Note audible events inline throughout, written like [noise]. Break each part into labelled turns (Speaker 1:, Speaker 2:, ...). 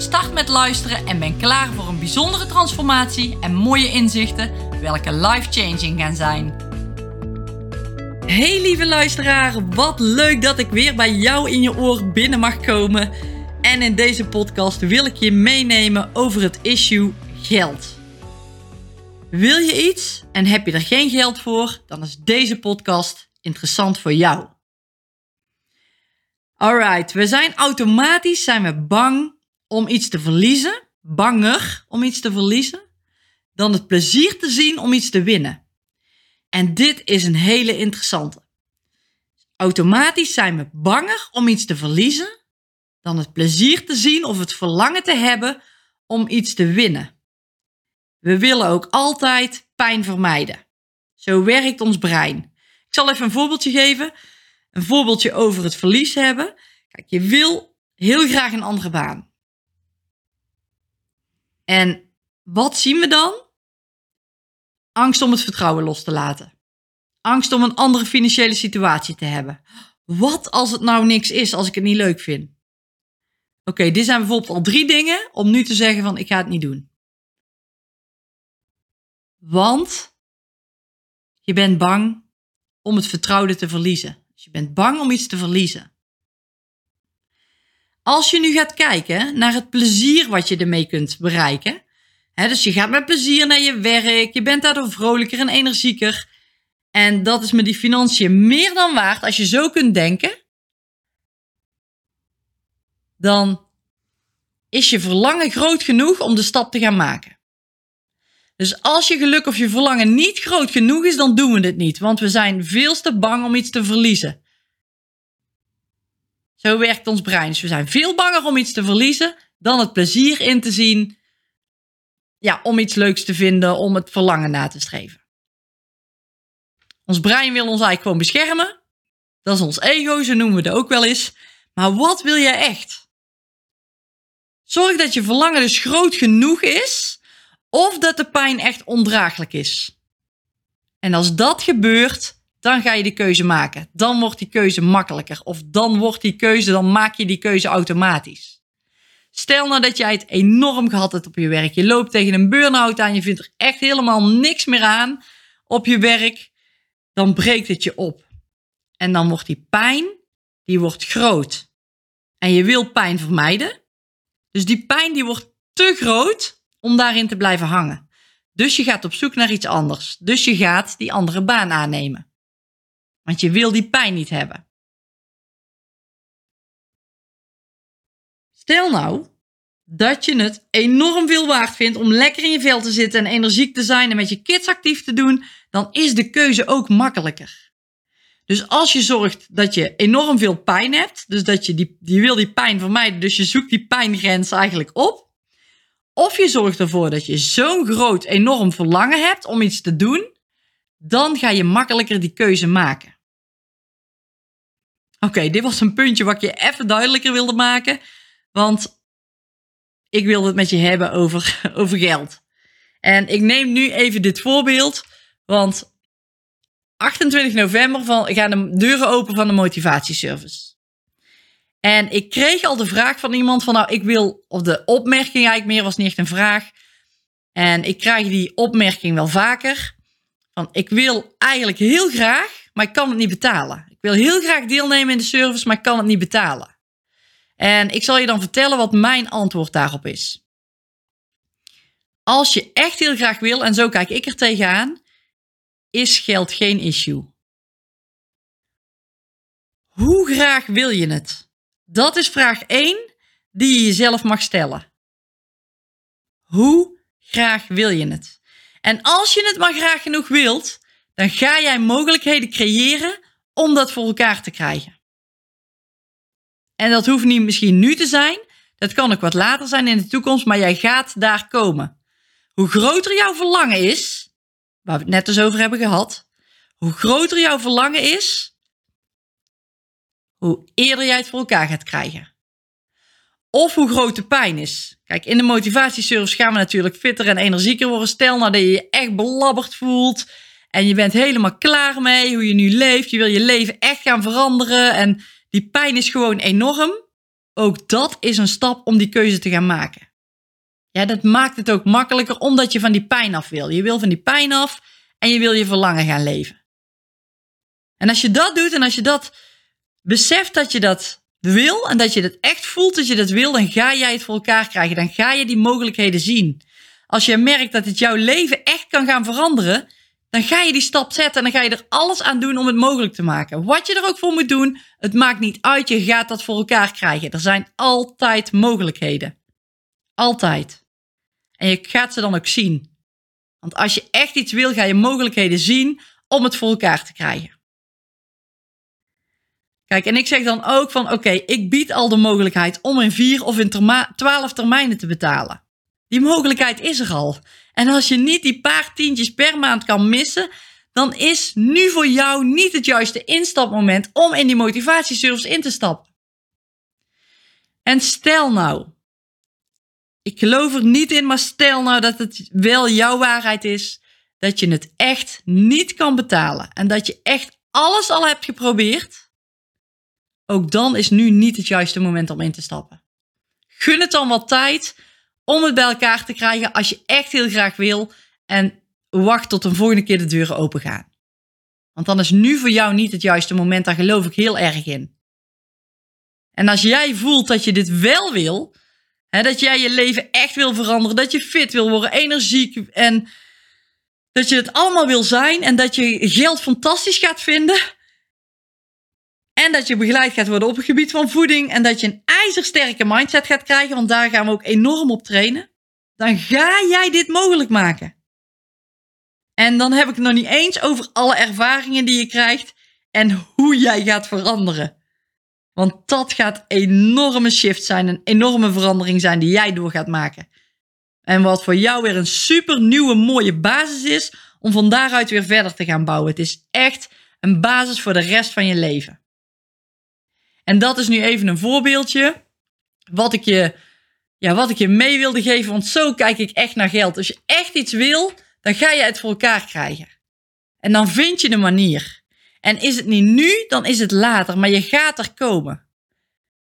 Speaker 1: start met luisteren en ben klaar voor een bijzondere transformatie en mooie inzichten welke life-changing gaan zijn. Hey lieve luisteraar, wat leuk dat ik weer bij jou in je oor binnen mag komen. En in deze podcast wil ik je meenemen over het issue geld. Wil je iets en heb je er geen geld voor, dan is deze podcast interessant voor jou. Alright, we zijn automatisch zijn we bang om iets te verliezen, banger om iets te verliezen, dan het plezier te zien om iets te winnen. En dit is een hele interessante. Automatisch zijn we banger om iets te verliezen dan het plezier te zien of het verlangen te hebben om iets te winnen. We willen ook altijd pijn vermijden. Zo werkt ons brein. Ik zal even een voorbeeldje geven een voorbeeldje over het verlies hebben. Kijk, je wil heel graag een andere baan. En wat zien we dan? Angst om het vertrouwen los te laten. Angst om een andere financiële situatie te hebben. Wat als het nou niks is, als ik het niet leuk vind? Oké, dit zijn bijvoorbeeld al drie dingen om nu te zeggen van ik ga het niet doen. Want je bent bang om het vertrouwde te verliezen. Dus je bent bang om iets te verliezen. Als je nu gaat kijken naar het plezier wat je ermee kunt bereiken. Hè, dus je gaat met plezier naar je werk, je bent daardoor vrolijker en energieker. En dat is met die financiën meer dan waard als je zo kunt denken. Dan is je verlangen groot genoeg om de stap te gaan maken. Dus als je geluk of je verlangen niet groot genoeg is, dan doen we dit niet. Want we zijn veel te bang om iets te verliezen. Zo werkt ons brein. Dus we zijn veel banger om iets te verliezen dan het plezier in te zien. Ja, om iets leuks te vinden, om het verlangen na te streven. Ons brein wil ons eigenlijk gewoon beschermen. Dat is ons ego, zo noemen we het ook wel eens. Maar wat wil je echt? Zorg dat je verlangen dus groot genoeg is of dat de pijn echt ondraaglijk is. En als dat gebeurt, dan ga je die keuze maken. Dan wordt die keuze makkelijker. Of dan wordt die keuze, dan maak je die keuze automatisch. Stel nou dat jij het enorm gehad hebt op je werk. Je loopt tegen een burn-out aan. Je vindt er echt helemaal niks meer aan op je werk. Dan breekt het je op. En dan wordt die pijn, die wordt groot. En je wil pijn vermijden. Dus die pijn die wordt te groot om daarin te blijven hangen. Dus je gaat op zoek naar iets anders. Dus je gaat die andere baan aannemen. Want je wil die pijn niet hebben. Stel nou dat je het enorm veel waard vindt om lekker in je vel te zitten en energiek te zijn en met je kids actief te doen, dan is de keuze ook makkelijker. Dus als je zorgt dat je enorm veel pijn hebt, dus dat je die, die wil die pijn vermijden, dus je zoekt die pijngrens eigenlijk op, of je zorgt ervoor dat je zo'n groot, enorm verlangen hebt om iets te doen, dan ga je makkelijker die keuze maken. Oké, dit was een puntje wat ik je even duidelijker wilde maken, want ik wilde het met je hebben over, [laughs] over geld. En ik neem nu even dit voorbeeld, want 28 november van, gaan de deuren open van de motivatieservice. En ik kreeg al de vraag van iemand van, nou, ik wil, of de opmerking eigenlijk meer was niet echt een vraag. En ik krijg die opmerking wel vaker. Van, ik wil eigenlijk heel graag, maar ik kan het niet betalen. Wil heel graag deelnemen in de service, maar kan het niet betalen. En ik zal je dan vertellen wat mijn antwoord daarop is. Als je echt heel graag wil, en zo kijk ik er tegenaan, is geld geen issue. Hoe graag wil je het? Dat is vraag 1 die je jezelf mag stellen. Hoe graag wil je het? En als je het maar graag genoeg wilt, dan ga jij mogelijkheden creëren om dat voor elkaar te krijgen. En dat hoeft niet misschien nu te zijn. Dat kan ook wat later zijn in de toekomst, maar jij gaat daar komen. Hoe groter jouw verlangen is, waar we het net dus over hebben gehad, hoe groter jouw verlangen is, hoe eerder jij het voor elkaar gaat krijgen. Of hoe groot de pijn is. Kijk, in de motivatieservice gaan we natuurlijk fitter en energieker worden. Stel nou dat je je echt belabberd voelt en je bent helemaal klaar mee hoe je nu leeft. Je wil je leven echt gaan veranderen en die pijn is gewoon enorm. Ook dat is een stap om die keuze te gaan maken. Ja, dat maakt het ook makkelijker omdat je van die pijn af wil. Je wil van die pijn af en je wil je verlangen gaan leven. En als je dat doet en als je dat beseft dat je dat wil en dat je het echt voelt dat je dat wil, dan ga jij het voor elkaar krijgen. Dan ga je die mogelijkheden zien. Als je merkt dat het jouw leven echt kan gaan veranderen, dan ga je die stap zetten en dan ga je er alles aan doen om het mogelijk te maken. Wat je er ook voor moet doen, het maakt niet uit, je gaat dat voor elkaar krijgen. Er zijn altijd mogelijkheden. Altijd. En je gaat ze dan ook zien. Want als je echt iets wil, ga je mogelijkheden zien om het voor elkaar te krijgen. Kijk, en ik zeg dan ook van oké, ik bied al de mogelijkheid om in vier of in twaalf termijnen te betalen. Die mogelijkheid is er al. En als je niet die paar tientjes per maand kan missen, dan is nu voor jou niet het juiste instapmoment om in die motivatieservice in te stappen. En stel nou, ik geloof er niet in, maar stel nou dat het wel jouw waarheid is, dat je het echt niet kan betalen en dat je echt alles al hebt geprobeerd ook dan is nu niet het juiste moment om in te stappen. Gun het dan wat tijd om het bij elkaar te krijgen als je echt heel graag wil. En wacht tot een volgende keer de deuren open gaan. Want dan is nu voor jou niet het juiste moment, daar geloof ik heel erg in. En als jij voelt dat je dit wel wil, hè, dat jij je leven echt wil veranderen, dat je fit wil worden, energiek en dat je het allemaal wil zijn en dat je geld fantastisch gaat vinden, en dat je begeleid gaat worden op het gebied van voeding. En dat je een ijzersterke mindset gaat krijgen. Want daar gaan we ook enorm op trainen. Dan ga jij dit mogelijk maken. En dan heb ik het nog niet eens over alle ervaringen die je krijgt. En hoe jij gaat veranderen. Want dat gaat enorme shift zijn. Een enorme verandering zijn die jij door gaat maken. En wat voor jou weer een super nieuwe mooie basis is. Om van daaruit weer verder te gaan bouwen. Het is echt een basis voor de rest van je leven. En dat is nu even een voorbeeldje. Wat ik je, ja, wat ik je mee wilde geven. Want zo kijk ik echt naar geld. Als je echt iets wil, dan ga je het voor elkaar krijgen. En dan vind je de manier. En is het niet nu, dan is het later. Maar je gaat er komen.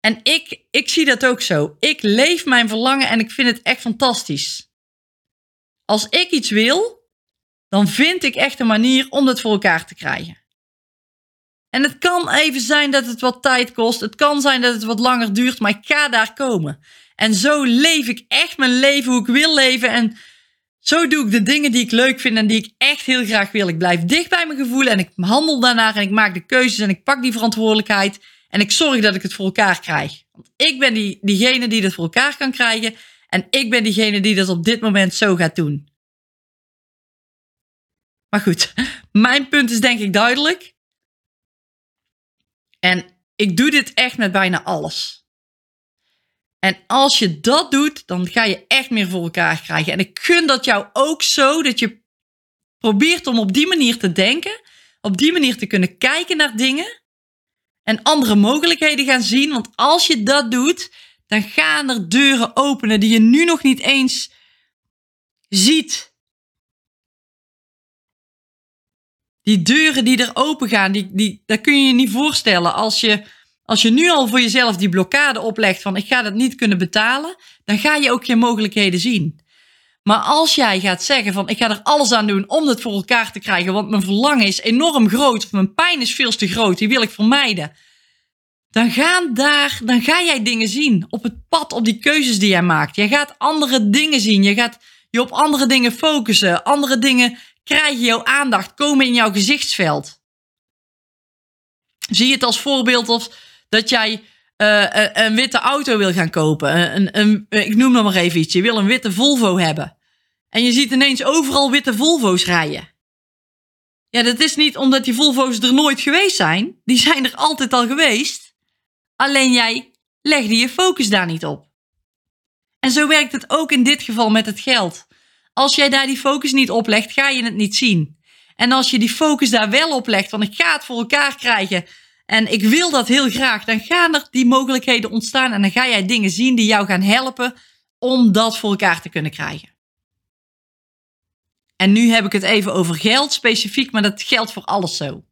Speaker 1: En ik, ik zie dat ook zo. Ik leef mijn verlangen en ik vind het echt fantastisch. Als ik iets wil, dan vind ik echt een manier om dat voor elkaar te krijgen. En het kan even zijn dat het wat tijd kost. Het kan zijn dat het wat langer duurt, maar ik ga daar komen. En zo leef ik echt mijn leven hoe ik wil leven. En zo doe ik de dingen die ik leuk vind en die ik echt heel graag wil. Ik blijf dicht bij mijn gevoel en ik handel daarnaar en ik maak de keuzes en ik pak die verantwoordelijkheid. En ik zorg dat ik het voor elkaar krijg. Want ik ben die, diegene die dat voor elkaar kan krijgen. En ik ben diegene die dat op dit moment zo gaat doen. Maar goed, [laughs] mijn punt is denk ik duidelijk. En ik doe dit echt met bijna alles. En als je dat doet, dan ga je echt meer voor elkaar krijgen. En ik gun dat jou ook zo, dat je probeert om op die manier te denken, op die manier te kunnen kijken naar dingen en andere mogelijkheden gaan zien. Want als je dat doet, dan gaan er deuren openen die je nu nog niet eens ziet. Die deuren die er open gaan, die, die, dat kun je je niet voorstellen. Als je, als je nu al voor jezelf die blokkade oplegt van ik ga dat niet kunnen betalen, dan ga je ook geen mogelijkheden zien. Maar als jij gaat zeggen van ik ga er alles aan doen om het voor elkaar te krijgen, want mijn verlangen is enorm groot of mijn pijn is veel te groot, die wil ik vermijden. Dan, gaan daar, dan ga jij dingen zien op het pad, op die keuzes die jij maakt. Je gaat andere dingen zien. Je gaat je op andere dingen focussen, andere dingen krijgen jouw aandacht, komen in jouw gezichtsveld. Zie het als voorbeeld of dat jij uh, een witte auto wil gaan kopen. Een, een, ik noem nog maar even iets. Je wil een witte Volvo hebben. En je ziet ineens overal witte Volvo's rijden. Ja, dat is niet omdat die Volvo's er nooit geweest zijn. Die zijn er altijd al geweest. Alleen jij legde je focus daar niet op. En zo werkt het ook in dit geval met het geld. Als jij daar die focus niet op legt, ga je het niet zien. En als je die focus daar wel op legt, van ik ga het voor elkaar krijgen en ik wil dat heel graag, dan gaan er die mogelijkheden ontstaan en dan ga jij dingen zien die jou gaan helpen om dat voor elkaar te kunnen krijgen. En nu heb ik het even over geld specifiek, maar dat geldt voor alles zo.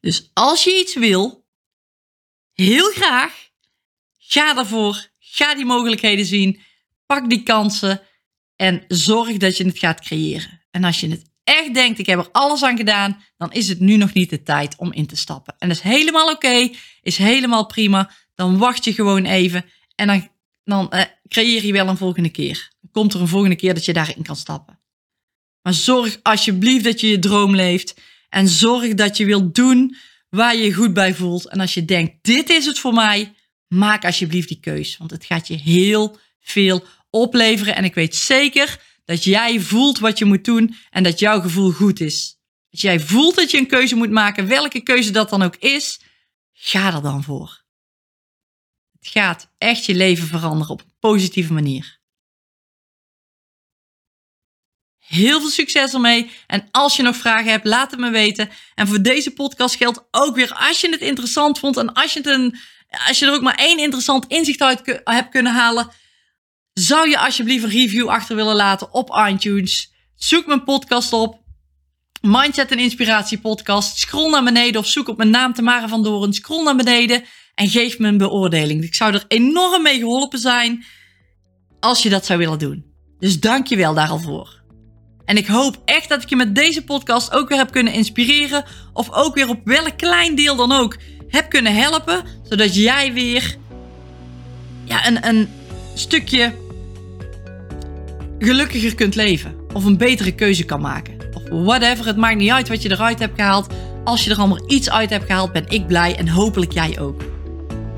Speaker 1: Dus als je iets wil, heel graag, ga ervoor, ga die mogelijkheden zien, pak die kansen en zorg dat je het gaat creëren. En als je het echt denkt, ik heb er alles aan gedaan, dan is het nu nog niet de tijd om in te stappen. En dat is helemaal oké, is helemaal prima. Dan wacht je gewoon even en dan, dan eh, creëer je wel een volgende keer. Dan komt er een volgende keer dat je daarin kan stappen. Maar zorg alsjeblieft dat je je droom leeft en zorg dat je wilt doen waar je je goed bij voelt. En als je denkt, dit is het voor mij, maak alsjeblieft die keus. Want het gaat je heel veel opleveren. En ik weet zeker dat jij voelt wat je moet doen en dat jouw gevoel goed is. Als jij voelt dat je een keuze moet maken, welke keuze dat dan ook is, ga er dan voor. Het gaat echt je leven veranderen op een positieve manier. Heel veel succes ermee. En als je nog vragen hebt, laat het me weten. En voor deze podcast geldt ook weer, als je het interessant vond en als je, een, als je er ook maar één interessant inzicht uit hebt kunnen halen, zou je alsjeblieft een review achter willen laten op iTunes. Zoek mijn podcast op. Mindset en Inspiratie podcast. Scroll naar beneden of zoek op mijn naam Tamara van Doren. Scroll naar beneden en geef me een beoordeling. Ik zou er enorm mee geholpen zijn als je dat zou willen doen. Dus dank je wel daar al voor. En ik hoop echt dat ik je met deze podcast ook weer heb kunnen inspireren. Of ook weer op welk klein deel dan ook heb kunnen helpen. Zodat jij weer ja, een, een stukje gelukkiger kunt leven. Of een betere keuze kan maken. Of whatever, het maakt niet uit wat je eruit hebt gehaald. Als je er allemaal iets uit hebt gehaald, ben ik blij en hopelijk jij ook.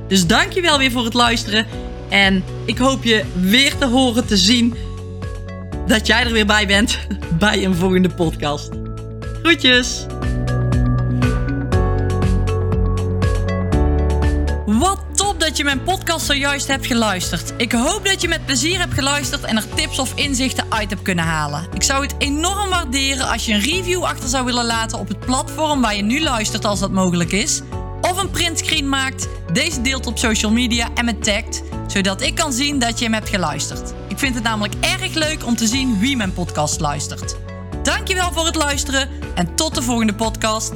Speaker 1: Dus dankjewel weer voor het luisteren. En ik hoop je weer te horen, te zien dat jij er weer bij bent [laughs] bij een volgende podcast. Groetjes! Je mijn podcast zojuist hebt geluisterd. Ik hoop dat je met plezier hebt geluisterd en er tips of inzichten uit hebt kunnen halen. Ik zou het enorm waarderen als je een review achter zou willen laten op het platform waar je nu luistert als dat mogelijk is. Of een printscreen maakt, deze deelt op social media en me tagt, zodat ik kan zien dat je hem hebt geluisterd. Ik vind het namelijk erg leuk om te zien wie mijn podcast luistert. Dankjewel voor het luisteren en tot de volgende podcast.